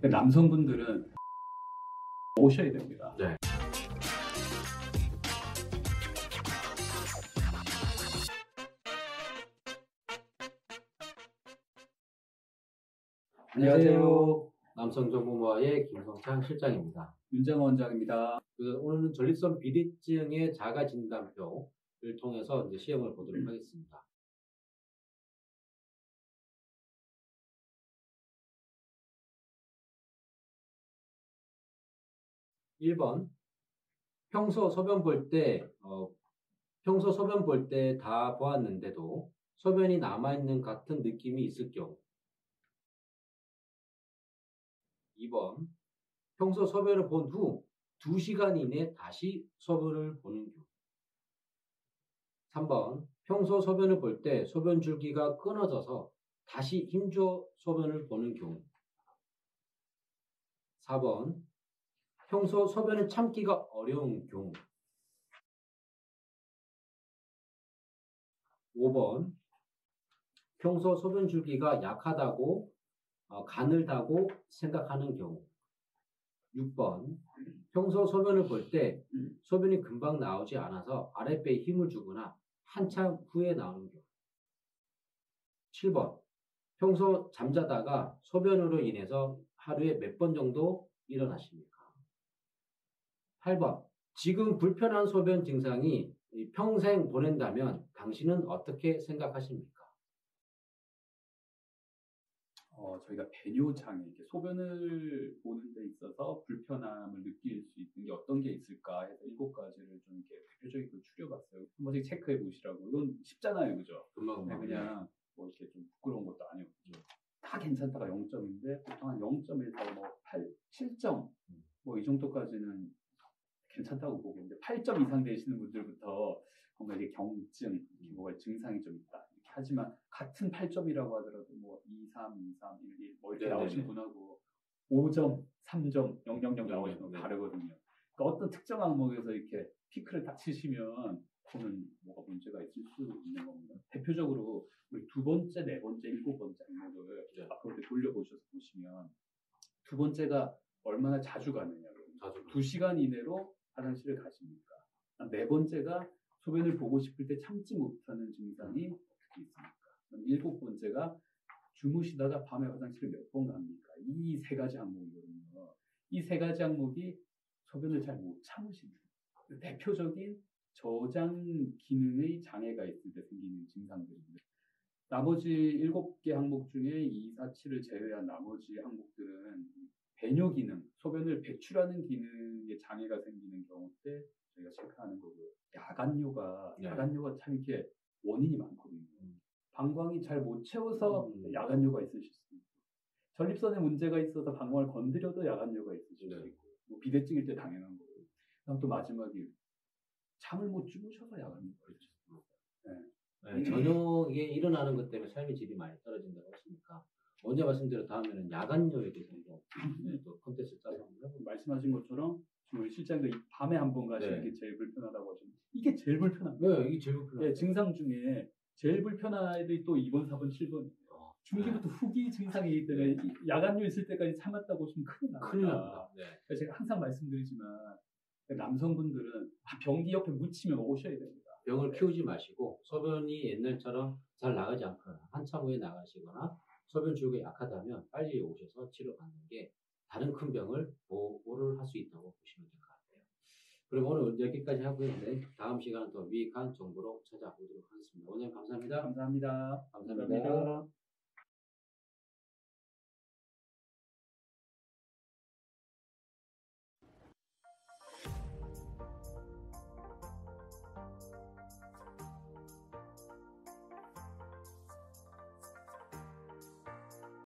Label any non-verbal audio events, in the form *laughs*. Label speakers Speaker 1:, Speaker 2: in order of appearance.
Speaker 1: 남성분들은 *laughs* 오셔야 됩니다.
Speaker 2: 네. 안녕하세요. 남성정보모아의 김성창 실장입니다.
Speaker 1: 윤정원 원장입니다.
Speaker 2: 그 오늘은 전립선 비대증의 자가 진단표를 통해서 이제 시험을 보도록 하겠습니다. (1번) 평소 소변 볼 때, 어, 평소 소변 볼 때 다 보았는데도 소변이 남아있는 같은 느낌이 있을 경우. 2번 평소 소변을 본 후 2시간 이내 다시 소변을 보는 경우. 3번 평소 소변을 볼 때 소변 줄기가 끊어져서 다시 힘줘 소변을 보는 경우. 4번 평소 소변을 참기가 어려운 경우. 5번. 평소 소변 줄기가 약하다고 어, 가늘다고 생각하는 경우. 6번. 평소 소변을 볼 때 소변이 금방 나오지 않아서 아랫배에 힘을 주거나 한참 후에 나오는 경우. 7번. 평소 잠자다가 소변으로 인해서 하루에 몇 번 정도 일어나십니까? 8번 지금 불편한 소변 증상이 평생 보낸다면 당신은 어떻게 생각하십니까?
Speaker 1: 어, 저희가 배뇨장애, 이렇게 소변을 보는 데 있어서 불편함을 느낄 수 있는 게 어떤 게 있을까 해서 일곱 가지를 좀 이렇게 대표적인 걸 추려봤어요. 한 번씩 체크해 보시라고. 이건 쉽잖아요, 그죠?
Speaker 2: 금방
Speaker 1: 네, 그냥 뭐 이렇게 좀 부끄러운 것도 아니고 다 괜찮다가 0점인데 보통 한 0점에서 뭐 8, 7점 뭐 이 정도까지는 괜찮다고 보고 있는데 8점 이상 되시는 분들부터 뭔가 이게 경증, 뭐가 증상이 좀 있다. 이렇게 하지만 같은 8점이라고 하더라도 뭐 2, 3, 2, 3, 1, 1, 뭐 이렇게
Speaker 2: 네네네.
Speaker 1: 나오신 분하고 5점, 3점, 0, 0, 0 나오시는 분
Speaker 2: 네.
Speaker 1: 다르거든요. 그러니까 어떤 특정 항목에서 이렇게 피크를 딱 치시면 그거는 뭐가 문제가 있을 수 있는 겁니다. 대표적으로 우리 두 번째, 네 번째, 일곱 번째 항목을
Speaker 2: 네.
Speaker 1: 앞으로 돌려보셔서 보시면 두 번째가 얼마나 자주 가느냐.
Speaker 2: 자주
Speaker 1: 두 시간 이내로 화장실을 가십니까? 네 번째가 소변을 보고 싶을 때 참지 못하는 증상이 어떻게 있습니까? 일곱 번째가 주무시다가 밤에 화장실을 몇 번 갑니까? 이 세 가지 항목이거든요. 이 세 가지 항목이 소변을 잘 못 참으시는 대표적인 저장 기능의 장애가 있을 때 생기는 증상들입니다. 나머지 일곱 개 항목 중에 2, 4, 7을 제외한 나머지 항목들은 배뇨 기능, 소변을 배출하는 기능에 장애가 생기는 경우 때 저희가 체크하는 거고요. 야간뇨가,
Speaker 2: 네.
Speaker 1: 야간뇨가 참 이렇게 원인이 많거든요.
Speaker 2: 음.
Speaker 1: 방광이 잘 못 채워서
Speaker 2: 음.
Speaker 1: 야간뇨가 있으실 수 있고, 전립선에 문제가 있어서 방광을 건드려도 야간뇨가 있으실 수
Speaker 2: 네.
Speaker 1: 있고, 뭐 비대증일 때 당연한 거고. 그다음 또 마지막이 잠을 못 주무셔서 야간뇨가 있을 수 있고.
Speaker 2: 네, 저녁에 일어나는 것 때문에 삶의 질이 많이 떨어진다고 했으니까 언제 말씀드려 다음에는 야간요에 대해서 좀, 네, 또 컨텐츠 짜서 한번 해볼게요.
Speaker 1: 말씀하신 것처럼 지금 실장도 이 밤에 한 번 가시는
Speaker 2: 네.
Speaker 1: 게 제일 불편하다고 하셨는데 이게 제일 불편합니다.
Speaker 2: 네, 이게 제일 불편해요.
Speaker 1: 네, 증상 중에 제일 불편한 애들이 또 2번, 4번, 7번.
Speaker 2: 어,
Speaker 1: 중기부터 후기 증상이기 때문에 이 야간뇨 있을 때까지 참았다고 하시면 큰일 납니다.
Speaker 2: 큰일 납니다. 네.
Speaker 1: 그래서 제가 항상 말씀드리지만 남성분들은 아, 변기 옆에 묻히면 오셔야 됩니다.
Speaker 2: 병을 키우지 마시고 소변이 옛날처럼 잘 나가지 않거나 한참 후에 나가시거나 소변 줄기가 약하다면 빨리 오셔서 치료 받는 게 다른 큰 병을 보호를 할 수 있다고 보시면 될 것 같아요. 그럼 오늘 여기까지 하고요. 네, 다음 시간은 더 유익한 정보로 찾아보도록 하겠습니다. 원장님 감사합니다.
Speaker 1: 감사합니다.
Speaker 2: 감사합니다.